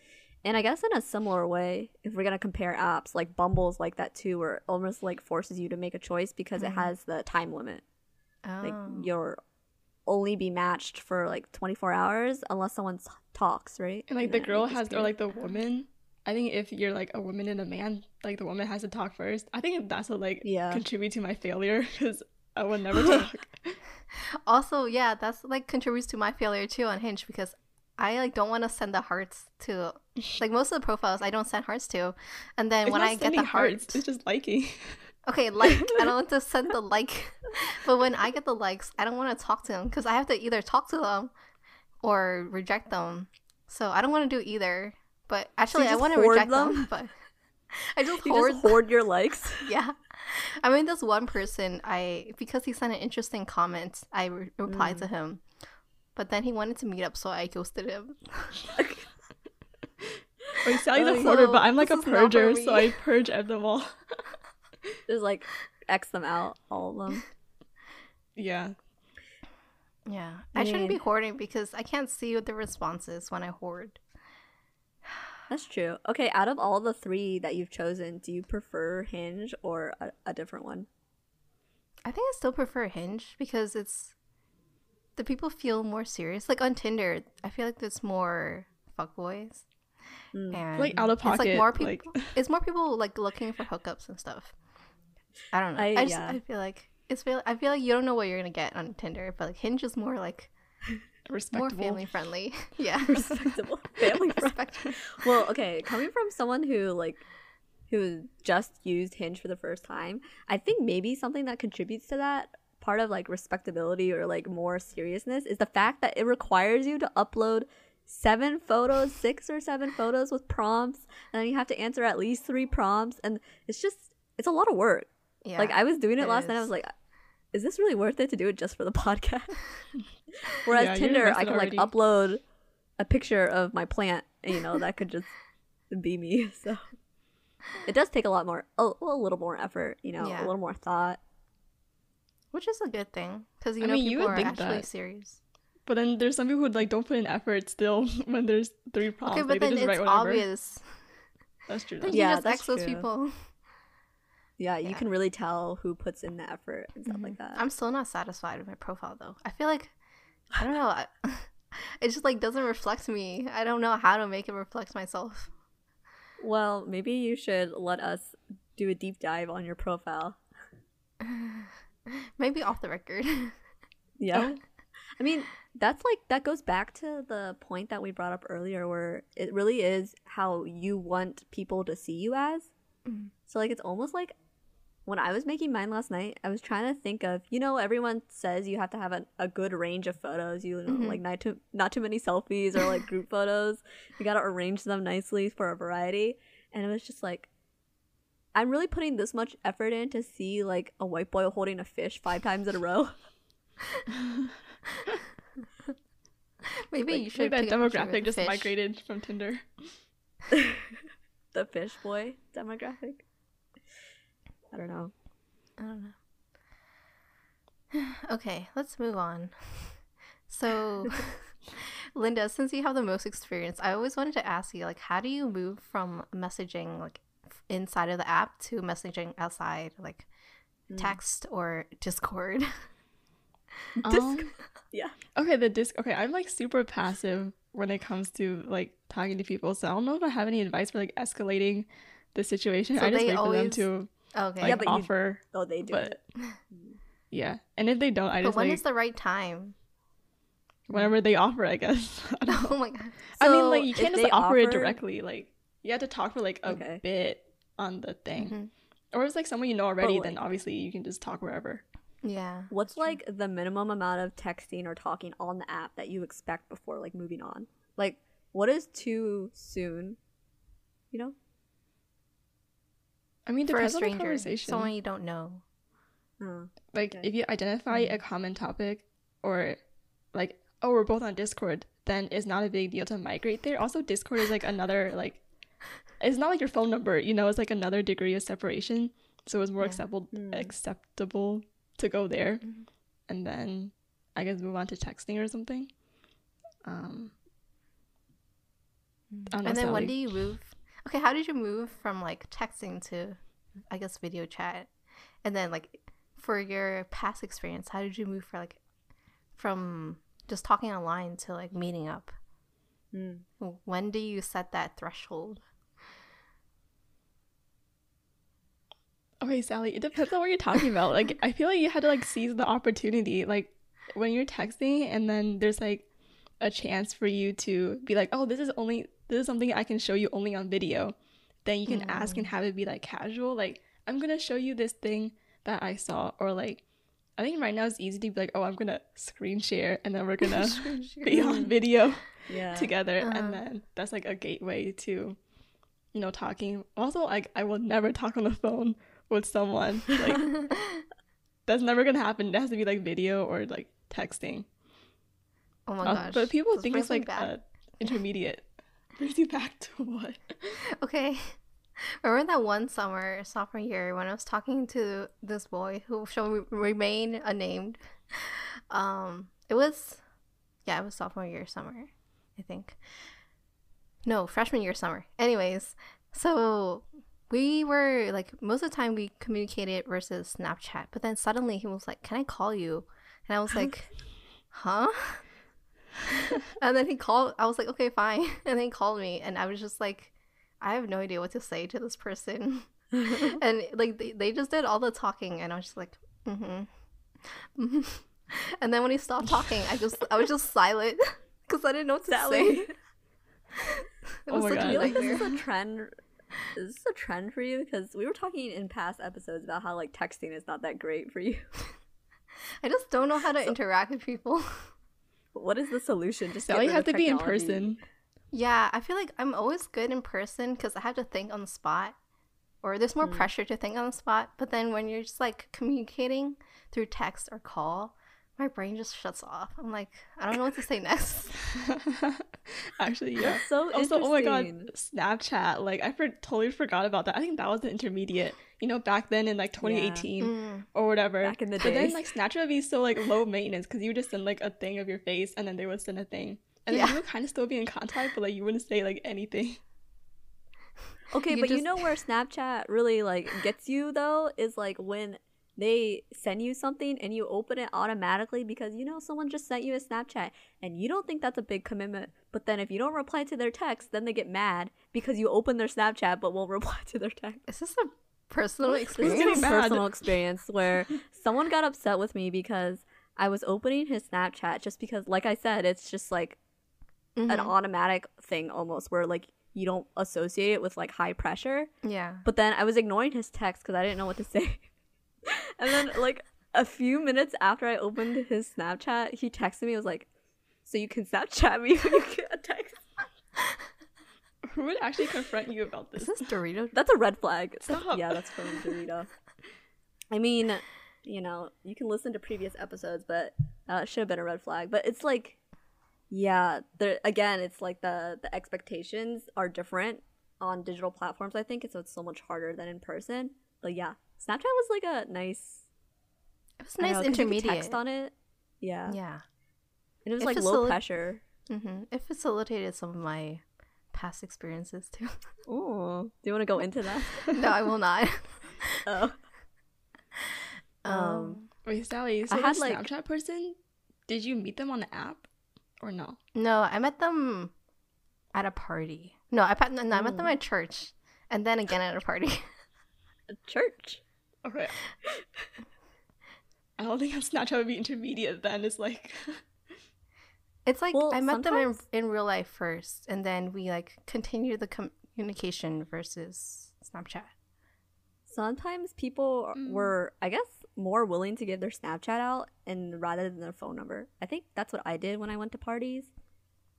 And I guess in a similar way, if we're gonna compare apps, like Bumble's like that too, where it almost like forces you to make a choice because Mhm. it has the time limit. Oh. Like Oh. you're only be matched for like 24 hours unless someone talks, right? and like the girl has, or like the woman. I think if you're like a woman and a man, like the woman has to talk first. I think that's what like Yeah. contribute to my failure because I would never [laughs] talk. Also, yeah, that's like contributes to my failure too on Hinge because I like don't want to send the hearts to [laughs] like most of the profiles I don't send hearts to, and then It's when I get the hearts, hearts, it's just liking. [laughs] okay, like I don't want to send the like, but when I get the likes, I don't want to talk to them because I have to either talk to them or reject them. So I don't want to do either. But actually, I want to reject them. them? but [laughs] I [laughs] just You hoard just hoard your likes. [laughs] yeah. I mean, this one person, I because he sent an interesting comment, I re- replied Mm. to him, but then he wanted to meet up, so I ghosted him. Wait, Sally's Oh, a hoarder, so but I'm like a this is not for purger, so. I purge them all. Just like X them out, all of them. yeah. Yeah, I shouldn't be hoarding because I can't see what the response is when I hoard. That's true. Okay, out of all the three that you've chosen, do you prefer Hinge or a, a different one? I think I still prefer Hinge because it's the people feel more serious. Like on Tinder, I feel like there's more fuckboys. Mm. And Like out of pocket. It's like pocket. more like- people. [laughs] it's more people like looking for hookups and stuff. I don't know. I- I, just, yeah. I feel like it's feel. I feel like you don't know what you're gonna get on Tinder, but like Hinge is more like more respectable. family friendly. [laughs] [laughs] yeah, Respectable family [laughs] friend. Respect- Well, okay, coming from someone who like who just used Hinge for the first time, I think maybe something that contributes to that part of like respectability or like more seriousness is the fact that it requires you to upload seven photos, six or seven photos with prompts, and then you have to answer at least three prompts, and it's just it's a lot of work. Yeah. Like I was doing it, it last night. I was like, is this really worth it to do it just for the podcast? Whereas Yeah, Tinder, I can like already. upload a picture of my plant. and, You know, that could just be me. [laughs] So it does take a lot more, a, a little more effort. You know, Yeah. a little more thought. which is a good thing because you I know mean, you people would are think actually that. serious. But then there's some people who like don't put in effort still [laughs] when there's three prompts. Okay, but they then just it's write whatever. obvious. [laughs] That's true. Then That's you Yeah, just that's X those true. people. Yeah, you Yeah. can really tell who puts in the effort and stuff like mm-hmm. that. I'm still not satisfied with my profile though. I feel like I don't know. [laughs] It just like doesn't reflect me. I don't know how to make it reflect myself. Well, maybe you should let us do a deep dive on your profile. [sighs] Maybe off the record. [laughs] Yeah. I mean, that's like that goes back to the point that we brought up earlier where it really is how you want people to see you as. Mhm. So like it's almost like when I was making mine last night, I was trying to think of, you know, everyone says you have to have a, a good range of photos, you know, Mhm. like not too not too many selfies or like group photos. You got to arrange them nicely for a variety. And it was just like I'm really putting this much effort in to see like a white boy holding a fish five times in a row. [laughs] Maybe Like, you like should that take a picture with demographic just fish. migrated from Tinder. [laughs] the fish boy demographic. I don't know. I don't know. [sighs] okay, let's move on. [laughs] So, [laughs] Linda, since you have the most experience, I always wanted to ask you, like, how do you move from messaging like inside of the app to messaging outside, like Mm. text or Discord? [laughs] Um, Yeah. okay, the disc. Okay, I'm like super passive when it comes to like talking to people, so I don't know if I have any advice for like escalating the situation. So I just they wait for them to Okay, like Yeah, but you- offer. Oh, they do But- [laughs] Yeah, and if they don't, I but just when like is the right time? whenever they offer. I guess. [laughs] I. [laughs] Oh my god! I mean, like you can't just they offer, it directly. Like you have to talk for like a Okay. bit on the thing, Mhm. or if it's like someone you know already, then like- obviously you can just talk wherever. Yeah. What's like the minimum amount of texting or talking on the app that you expect before like moving on? Like, what is too soon? You know? I mean, For a depends on the stranger, conversation. someone you don't know. Uh, like Okay. if you identify a common topic or like oh we're both on discord then it's not a big deal to migrate there also discord is like another like it's not like your phone number you know it's like another degree of separation so it's more Yeah. acceptable Hmm. acceptable to go there Mhm. and then i guess move on to texting or something um I don't know, and then when do you move? Okay, how did you move from like texting to, I guess, video chat, and then like for your past experience, how did you move for like from just talking online to like meeting up? mm. When do you set that threshold? Okay, Sally, it depends on what you're talking about. Like, I feel like you had to like seize the opportunity. Like, when you're texting, and then there's like a chance for you to be like, "Oh, this is only this is something I can show you only on video." Then you can ask and have it be like casual. Like, I'm gonna show you this thing that I saw, or like, I think right now it's easy to be like, "Oh, I'm gonna screen share," and then we're gonna [laughs] be on video [laughs] Yeah. together Uh-huh. and then that's like a gateway to you know talking also like i will never talk on the phone with someone like [laughs] that's never gonna happen it has to be like video or like texting oh my Uh, gosh! but people think it's like intermediate brings you back to what Okay. [laughs] Remember that one summer, sophomore year, when I was talking to this boy who shall re- remain unnamed? Um, it was, yeah, it was sophomore year summer, I think. No, freshman year summer. Anyways, so we were like, most of the time we communicated versus Snapchat, but then suddenly he was like, Can I call you? And I was like, Huh? [laughs] and then he called, I was like, Okay, fine. [laughs] And then he called me, and I was just like, I have no idea what to say to this person. [laughs] and like they, they just did all the talking and I was just like, mm-hmm. hmm And then when he stopped talking, I just I was just silent because I didn't know what to Sally. say. It Oh was my such God. I a feel like this is a trend. Is this a trend for you? Because we were talking in past episodes about how like texting is not that great for you. I just don't know how to interact with people. What is the solution? Just sally get rid have of to be in person Yeah, I feel like I'm always good in person because I have to think on the spot. or there's more Mm. pressure to think on the spot. But then when you're just like communicating through text or call, my brain just shuts off. I'm like, I don't know what to say next. [laughs] Actually, yeah. That's so Also, oh my god. Snapchat. Like, I for- totally forgot about that. I think that was an intermediate. You know, back then in like 2018 Mm. or whatever. Back in the But then like Snapchat would be so like low maintenance because you would just send like a thing of your face and then they would send a thing. And then you would kind of still be in contact, but like you wouldn't say like anything. [laughs] Okay, You but you know where Snapchat really like gets you though is like when they send you something and you open it automatically because you know someone just sent you a Snapchat and you don't think that's a big commitment. But then if you don't reply to their text, then they get mad because you open their Snapchat but won't [laughs] reply to their text. Is this a personal experience? getting is a personal experience where [laughs] someone got upset with me because I was opening his Snapchat just because, like I said, it's just like an Mhm. automatic thing almost where like you don't associate it with like high pressure. Yeah. But then I was ignoring his text because I didn't know what to say. [laughs] and then like a few minutes after I opened his Snapchat, he texted me. was like, "So you can Snapchat me when you get a text." Who would actually confront you about this? Is this? this Dorito? That's a red flag. Stop. Yeah, that's from Dorito. I mean, you know, you can listen to previous episodes, but uh, it should have been a red flag. But it's like, yeah, there again, it's like the the expectations are different on digital platforms. I think, and so it's so much harder than in person. But yeah, Snapchat was like a nice, It was I don't nice know, 'cause you could intermediate. text on it. Yeah, Yeah. and it was It like low facili- pressure. hmm It facilitated some of my past experiences too. [laughs] Oh, do you want to go into that? [laughs] no, I will not. [laughs] oh, Um, Um, Wait, Sally, so I the had, like- Snapchat person, did you meet them on the app or no? no, I met them at a party. No, I, met- no, I met them at church, and then again at a party. a church. Okay. I don't think Snapchat would be intermediate then. It's like It's like Well, I met them in in real life first, and then we like continue the communication versus Snapchat. Sometimes people Mm. were, I guess, more willing to give their Snapchat out and rather than their phone number. I think that's what I did when I went to parties.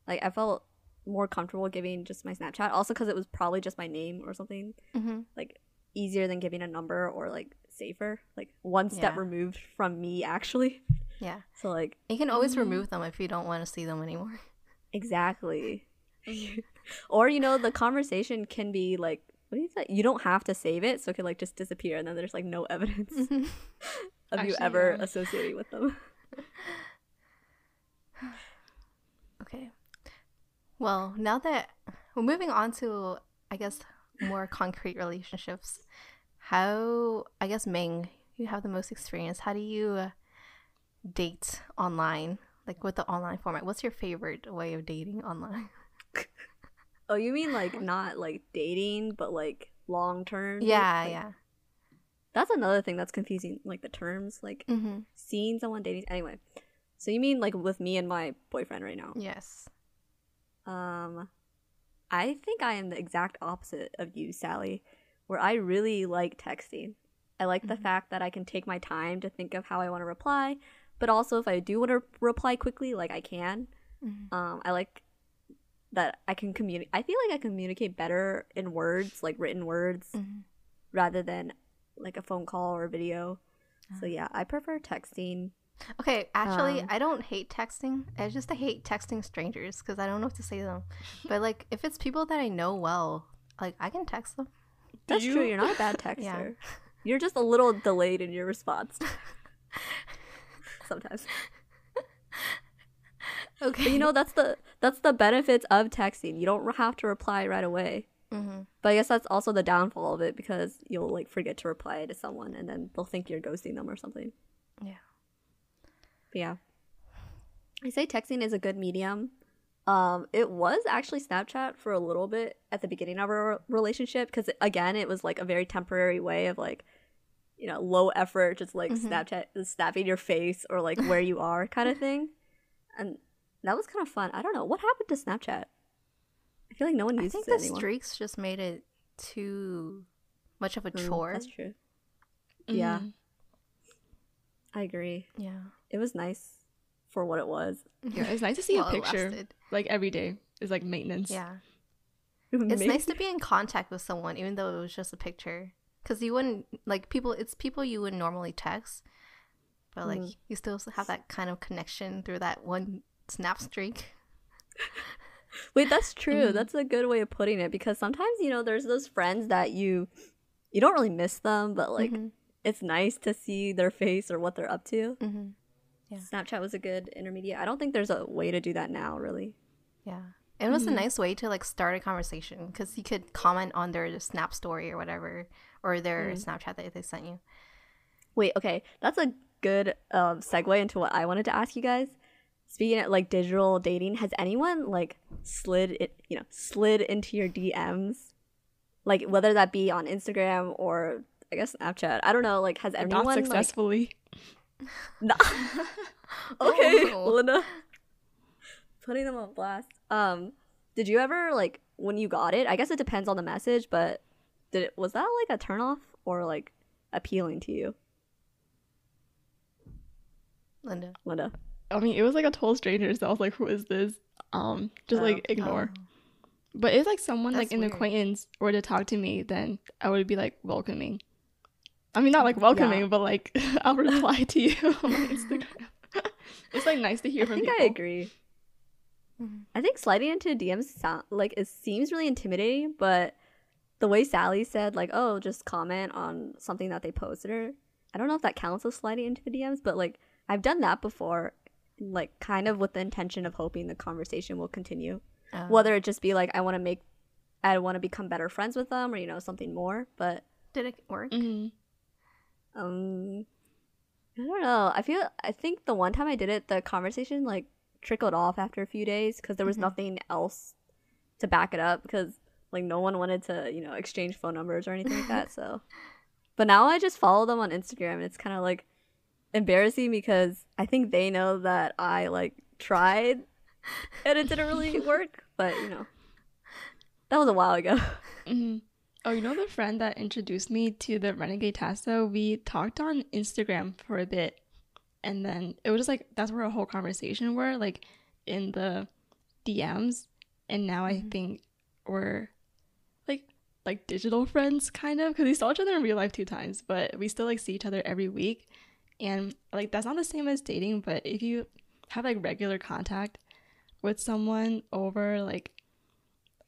Like I felt more comfortable giving just my Snapchat, also because it was probably just my name or something. Mm-hmm. Like easier than giving a number or like safer, like one step Yeah. removed from me actually. Yeah, So like you can always Mm. remove them if you don't want to see them anymore. [laughs] exactly. [laughs] or you know the conversation can be like what do you say? You don't have to save it, so it can like just disappear, and then there's like no evidence [laughs] of you ever yeah. associating with them. Okay. Well, now that we're moving on to, I guess, more concrete relationships, how, I guess, Ming, you have the most experience. How do you uh, date online? Like with the online format, what's your favorite way of dating online? [laughs] Oh, you mean like not like dating, but like long term? Yeah, Like, yeah. That's another thing that's confusing, like the terms, like Mm-hmm. seeing someone dating. Anyway, so you mean like with me and my boyfriend right now? Yes. Um, I think I am the exact opposite of you, Sally, where I really like texting. I like the Mhm. fact that I can take my time to think of how I want to reply, but also if I do want to reply quickly, like I can. Mhm. Um, I like that I can communicate. I feel like I communicate better in words, like written words, Mhm. rather than like a phone call or a video. So Ah. yeah, I prefer texting. Okay, actually, Um, I don't hate texting. I just I hate texting strangers because I don't know what to say to them. [laughs] But like, if it's people that I know well, like I can text them. That's you? true. You're not a bad [laughs] texter. Yeah. You're just a little delayed in your response. [laughs] Sometimes. [laughs] Okay. But you know that's the that's the benefits of texting. You don't have to reply right away. hmm But I guess that's also the downfall of it because you'll like forget to reply to someone and then they'll think you're ghosting them or something. Yeah. But yeah. I say texting is a good medium. Um, it was actually Snapchat for a little bit at the beginning of our relationship because again, it was like a very temporary way of like, you know, low effort, just like Mhm. Snapchat snapping your face or like where you are kind of [laughs] thing, and that was kind of fun. I don't know what happened to Snapchat. I feel like no one uses I think it the anymore. streaks just made it too much of a Mm, chore. That's true. Yeah. Mm. I agree. Yeah. It was nice for what it was. Yeah, it's nice to [laughs] see While a picture like every day. It's like maintenance. Yeah. It's nice to be in contact with someone, even though it was just a picture. Because you wouldn't like people. It's people you would normally text, but like Mhm. you still have that kind of connection through that one snap streak. [laughs] Wait, that's true. Mhm. That's a good way of putting it because sometimes, you know, there's those friends that you you don't really miss them, but like Mhm. it's nice to see their face or what they're up to. Mhm. Yeah. Snapchat was a good intermediate. I don't think there's a way to do that now, really. Yeah. It was Mhm. a nice way to like start a conversation because you could comment on their snap story or whatever, or their Mm. Snapchat that they sent you. Wait, okay, that's a good um, segue into what I wanted to ask you guys. Speaking of like digital dating, has anyone like slid it, you know, slid into your DMs, like whether that be on Instagram or I guess Snapchat? I don't know. Like, has Not anyone like successfully. [laughs] No. [laughs] okay, Oh. Linda. Putting them on blast. Um, did you ever like when you got it? I guess it depends on the message, but did it was that like a turnoff or like appealing to you, Linda. Linda? I mean, it was like a total stranger, so I was like, "Who is this?" Um, just Oh. like ignore. Oh. But if like someone like an weird. acquaintance were to talk to me, then I would be like welcoming. I mean, not like welcoming, Yeah. but like [laughs] I'll reply to you [laughs] on my Instagram. [laughs] it's like nice to hear I from think people. I agree. Mhm. I think sliding into DMs sound like it seems really intimidating, but the way Sally said, like, oh, just comment on something that they posted or I don't know if that counts as sliding into the DMs, but like I've done that before, like kind of with the intention of hoping the conversation will continue. Oh. Whether it just be like I want to make I want to become better friends with them or you know something more, but did it work? Mhm. um I don't know. I feel I think the one time I did it, the conversation like trickled off after a few days because there was Mhm. nothing else to back it up because like no one wanted to you know exchange phone numbers or anything like that. So, [laughs] but now I just follow them on Instagram and it's kind of like embarrassing because I think they know that I like tried and it didn't really [laughs] work. But you know, that was a while ago. [laughs] Mhm. Oh, you know the friend that introduced me to the Renegade Tasso? We talked on Instagram for a bit, and then it was just like that's where our whole conversation were, like in the DMs. And now I Mhm. think we're like like digital friends, kind of, because we saw each other in real life two times, but we still like see each other every week. And like that's not the same as dating, but if you have like regular contact with someone over like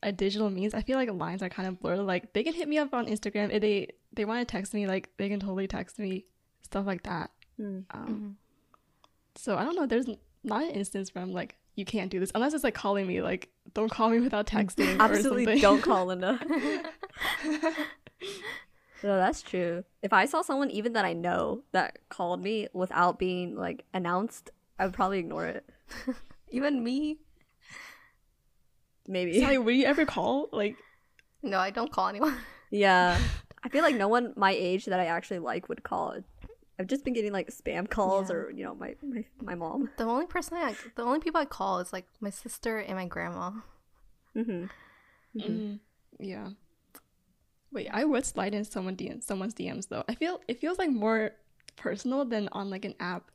a digital means, I feel like lines are kind of blurred. Like they can hit me up on Instagram if they they want to text me, like they can totally text me stuff like that. Hmm. Um, Mhm. So I don't know. There's not an instance where I'm like, you can't do this unless it's like calling me. Like don't call me without mm. texting. or Absolutely, something. don't call Linda. [laughs] [laughs] No, that's true. If I saw someone even that I know that called me without being like announced, I would probably ignore it. [laughs] Even me? Maybe. Sally, would you ever call? Like, No, I don't call anyone. Yeah. I feel like no one my age that I actually like would call. I've just been getting like spam calls Yeah. or you know my, my my mom. The only person I, the only people I call is like my sister and my grandma. hmm mm, yeah. Wait, I would slide in someone DM, someone's DMs though. I feel it feels like more personal than on like an app.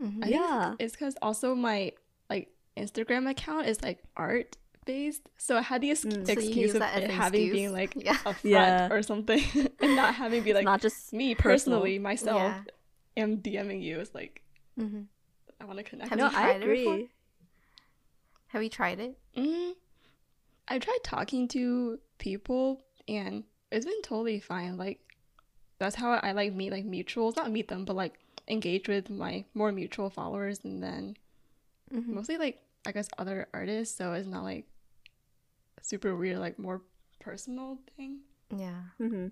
Mhm. I think Yeah. it's because also my like Instagram account is like art based, so I had the ex- Mm. You can excuse use of that as it an having excuse. being like Yeah. a [laughs] friend Yeah. or something, [laughs] and not having be like not just me personal. personally myself Yeah. am DMing you. is like hmm I want to connect. Have no, you with I tried it before? agree. Have you tried it? Mm, I tried talking to people and it's been totally fine. Like that's how I like meet like mutuals, not meet them, but like engage with my more mutual followers and then Mhm. mostly like I guess other artists, so it's not like super weird, like more personal thing. Yeah. hmm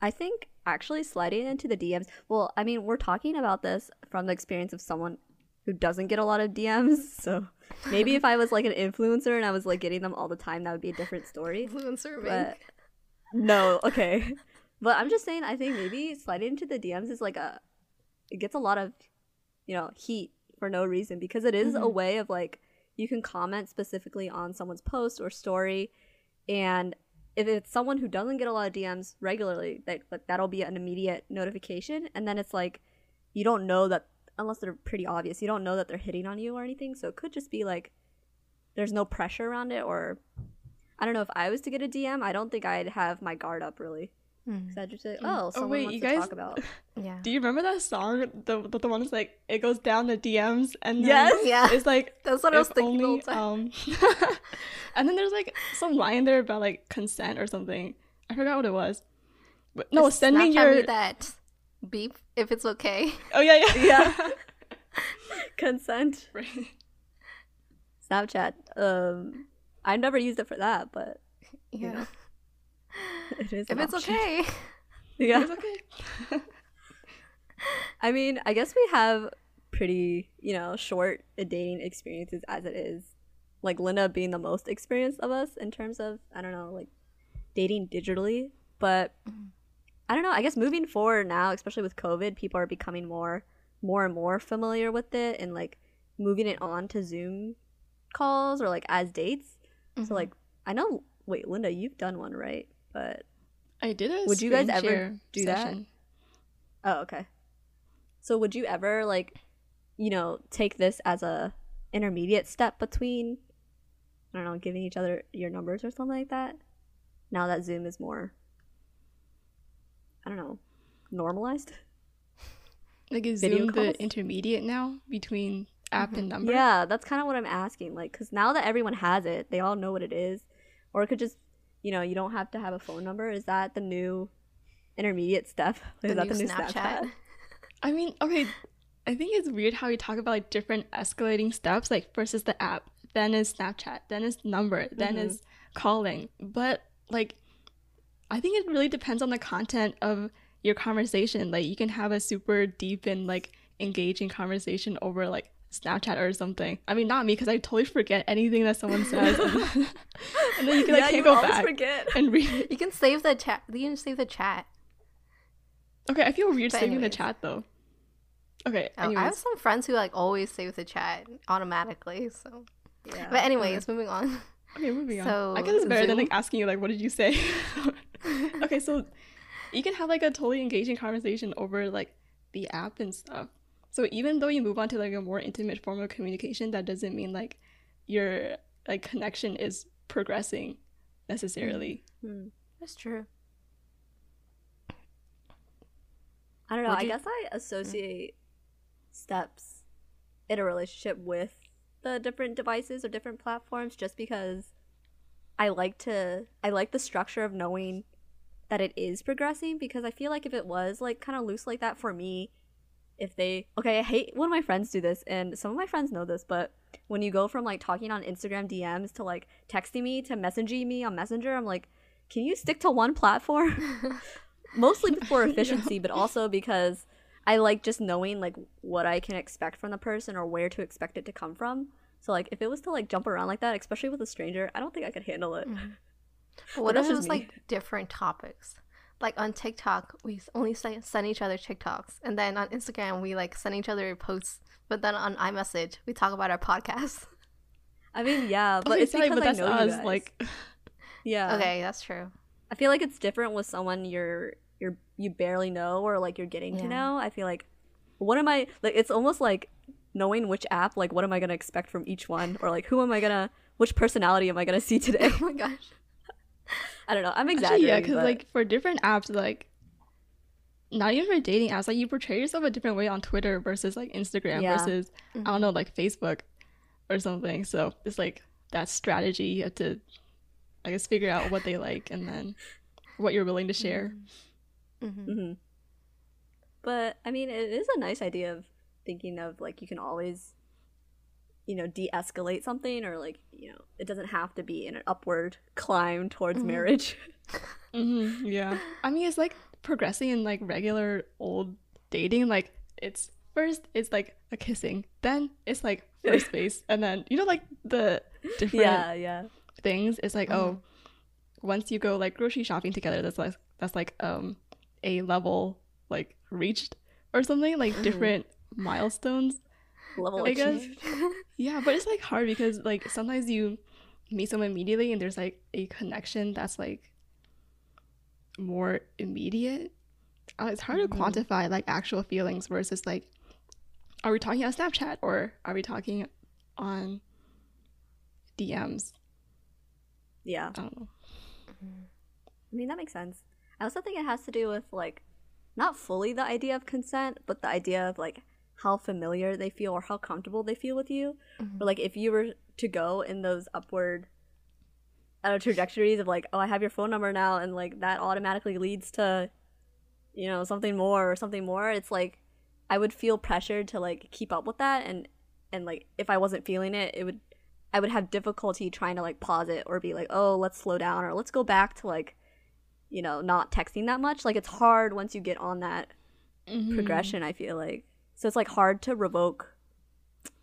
I think actually sliding into the DMs. Well, I mean, we're talking about this from the experience of someone who doesn't get a lot of DMs. [laughs] So maybe if I was like an influencer and I was like getting them all the time, that would be a different story. Influencer But no, okay. [laughs] But I'm just saying, I think maybe sliding into the DMs is like a, it gets a lot of, you know, heat for no reason because it is a Mhm. way of like you can comment specifically on someone's post or story, and if it's someone who doesn't get a lot of DMs regularly, that like, that'll be an immediate notification, and then it's like you don't know that unless they're pretty obvious, you don't know that they're hitting on you or anything. So it could just be like there's no pressure around it, or I don't know if I was to get a DM, I don't think I'd have my guard up really. Mm. 'Cause I'd just say, Mm. oh, Oh, wait, wants you to guys- talk about. [laughs] Yeah. Do you remember that song? The the, the one that's like it goes down the DMs and then Yes. Yeah. it's like [laughs] That's what I was if thinking the only, whole time. um, [laughs] and then there's like some line there about like consent or something. I forgot what it was. But no, Just send me your. that beep if it's okay. Oh yeah, yeah, Yeah. Consent. Right. Snapchat. Um, I never used it for that, but Yeah. know, [laughs] it is. If it's option. okay. [laughs] Yeah. It's okay. [laughs] I mean, I guess we have pretty, you know, short dating experiences as it is. Like Linda being the most experienced of us in terms of, I don't know, like dating digitally. But I don't know, I guess moving forward now, especially with COVID, people are becoming more more and more familiar with it and like moving it on to Zoom calls or like as dates. Mm-hmm. So like I know wait, Linda, you've done one, right? But I did a. Would you guys ever share do that? session. Oh, okay. So would you ever like, you know, take this as a intermediate step between I don't know, giving each other your numbers or something like that? Now that Zoom is more I don't know, normalized? [laughs] Like is Video Zoom calls? the intermediate now between app and mm-hmm. number? Yeah, that's kind of what I'm asking. Like, because now that everyone has it, they all know what it is. Or it could just, you know, you don't have to have a phone number. Is that the new intermediate step? [laughs] The is that new the new Snapchat. Snapchat? I mean, okay. I think it's weird how we talk about like different escalating steps. Like first is the app, then is Snapchat, then is number, then Mhm. is calling. But like, I think it really depends on the content of your conversation. Like you can have a super deep and like engaging conversation over like Snapchat or something. I mean, not me because I totally forget anything that someone says, [laughs] [laughs] and then, you can like yeah, can't you go always back forget. and read. it. [laughs] You can save the chat. You can save the chat. Okay, I feel weird But saving the chat though. Okay, Oh, I have some friends who like always save the chat automatically. So, Yeah. but anyways, moving on. Okay, moving on. So, I guess it's better than like asking you like, what did you say? [laughs] okay, so you can have like a totally engaging conversation over like the app and stuff. So even though you move on to like a more intimate form of communication, that doesn't mean like your like connection is progressing necessarily. Hmm. That's true. I don't know. Would I you- guess I associate steps in a relationship with the different devices or different platforms just because I like to I like the structure of knowing that it is progressing because I feel like if it was like kind of loose like that for me if they okay I hate when my friends do this and some of my friends know this but when you go from like talking on Instagram DMs to like texting me to messaging me on Messenger I'm like can you stick to one platform [laughs] mostly for [laughs] efficiency, but also because I like just knowing like what I can expect from the person or where to expect it to come from. So like if it was to like jump around like that, especially with a stranger, I don't think I could handle it. Mm-hmm. [laughs] But what if it was me. like different topics? Like on TikTok, we only send each other TikToks, and then on Instagram, we like send each other posts. But then on iMessage, we talk about our podcast. [laughs] I mean, yeah, but okay, it's sorry, because but I know you guys. Like, [laughs] yeah, Okay, that's true. I feel like it's different with someone you're you're you barely know or like you're getting to know. I feel like what am I like? It's almost like knowing which app. Like, what am I gonna expect from each one, or like who am I gonna which personality am I gonna see [laughs] today? Oh my gosh. I don't know. I'm actually, yeah, because but- like for different apps, like not even for dating apps, like you portray yourself a different way on Twitter versus like Instagram Yeah. versus I don't know, like Facebook or something. So it's like that strategy you have to, I guess, figure out what they like and then what you're willing to share. hmm hmm But I mean, it is a nice idea of thinking of like you can always, you know, de-escalate something, or like you know, it doesn't have to be in an upward climb towards Mhm. marriage. [laughs] hmm yeah. I mean, it's like progressing in like regular old dating. Like it's first it's like a kissing, then it's like [laughs] first base, and then you know like the different yeah, yeah. things. It's like oh, once you go like grocery shopping together, that's like that's like um a level like reached or something like Mhm. different milestones. Level I guess. [laughs] Yeah, but it's like hard because like sometimes you meet someone immediately and there's like a connection that's like more immediate. Uh, it's hard Mhm. to quantify like actual feelings versus like are we talking on Snapchat or are we talking on DMs? Yeah. I don't know. I mean, that makes sense. I also think it has to do with like not fully the idea of consent, but the idea of like how familiar they feel or how comfortable they feel with you. Or like if you were to go in those upward uh, trajectories of like, oh, I have your phone number now, and like that automatically leads to, you know, something more or something more. It's like I would feel pressured to like keep up with that, and and like if I wasn't feeling it, it would I would have difficulty trying to like pause it or be like, oh, let's slow down or let's go back to like, you know, not texting that much. Like it's hard once you get on that Mhm. progression. I feel like so it's like hard to revoke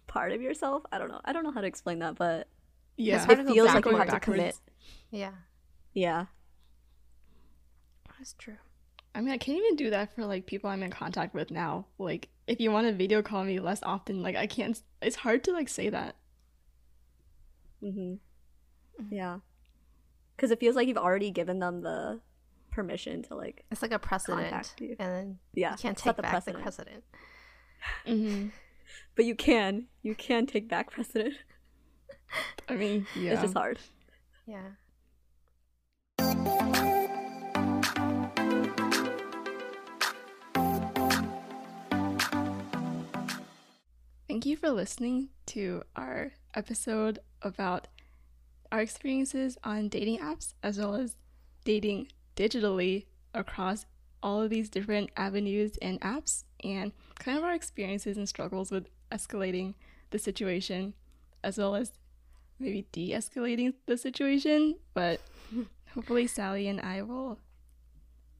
part of yourself. I don't know. I don't know how to explain that, but Yeah. it feels like you Going have to commit. Yeah, Yeah. that's true. I mean, I can't even do that for like people I'm in contact with now. Like, if you want to video call me less often, like I can't. It's hard to like say that. hmm Yeah. Because it feels like you've already given them the permission to like, It's like a precedent, and then yeah, you can't take the back precedent. the precedent. Mm-hmm. But you can. You can take back precedent. I mean, yeah. It's just hard. Yeah. Thank you for listening to our episode about our experiences on dating apps as well as dating digitally across all of these different avenues and apps and kind of our experiences and struggles with escalating the situation as well as maybe de escalating the situation. But [laughs] hopefully, Sally and I will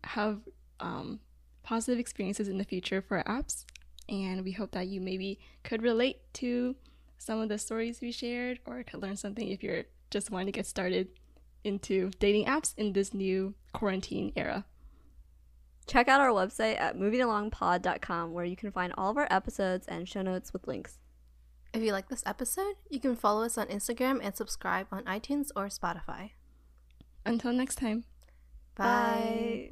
have um, positive experiences in the future for our apps and we hope that you maybe could relate to some of the stories we shared or could learn something if you're just wanting to get started into dating apps in this new quarantine era. Check out our website at movingalongpod.com where you can find all of our episodes and show notes with links. If you like this episode, you can follow us on Instagram and subscribe on iTunes or Spotify. Until next time. Bye. Bye.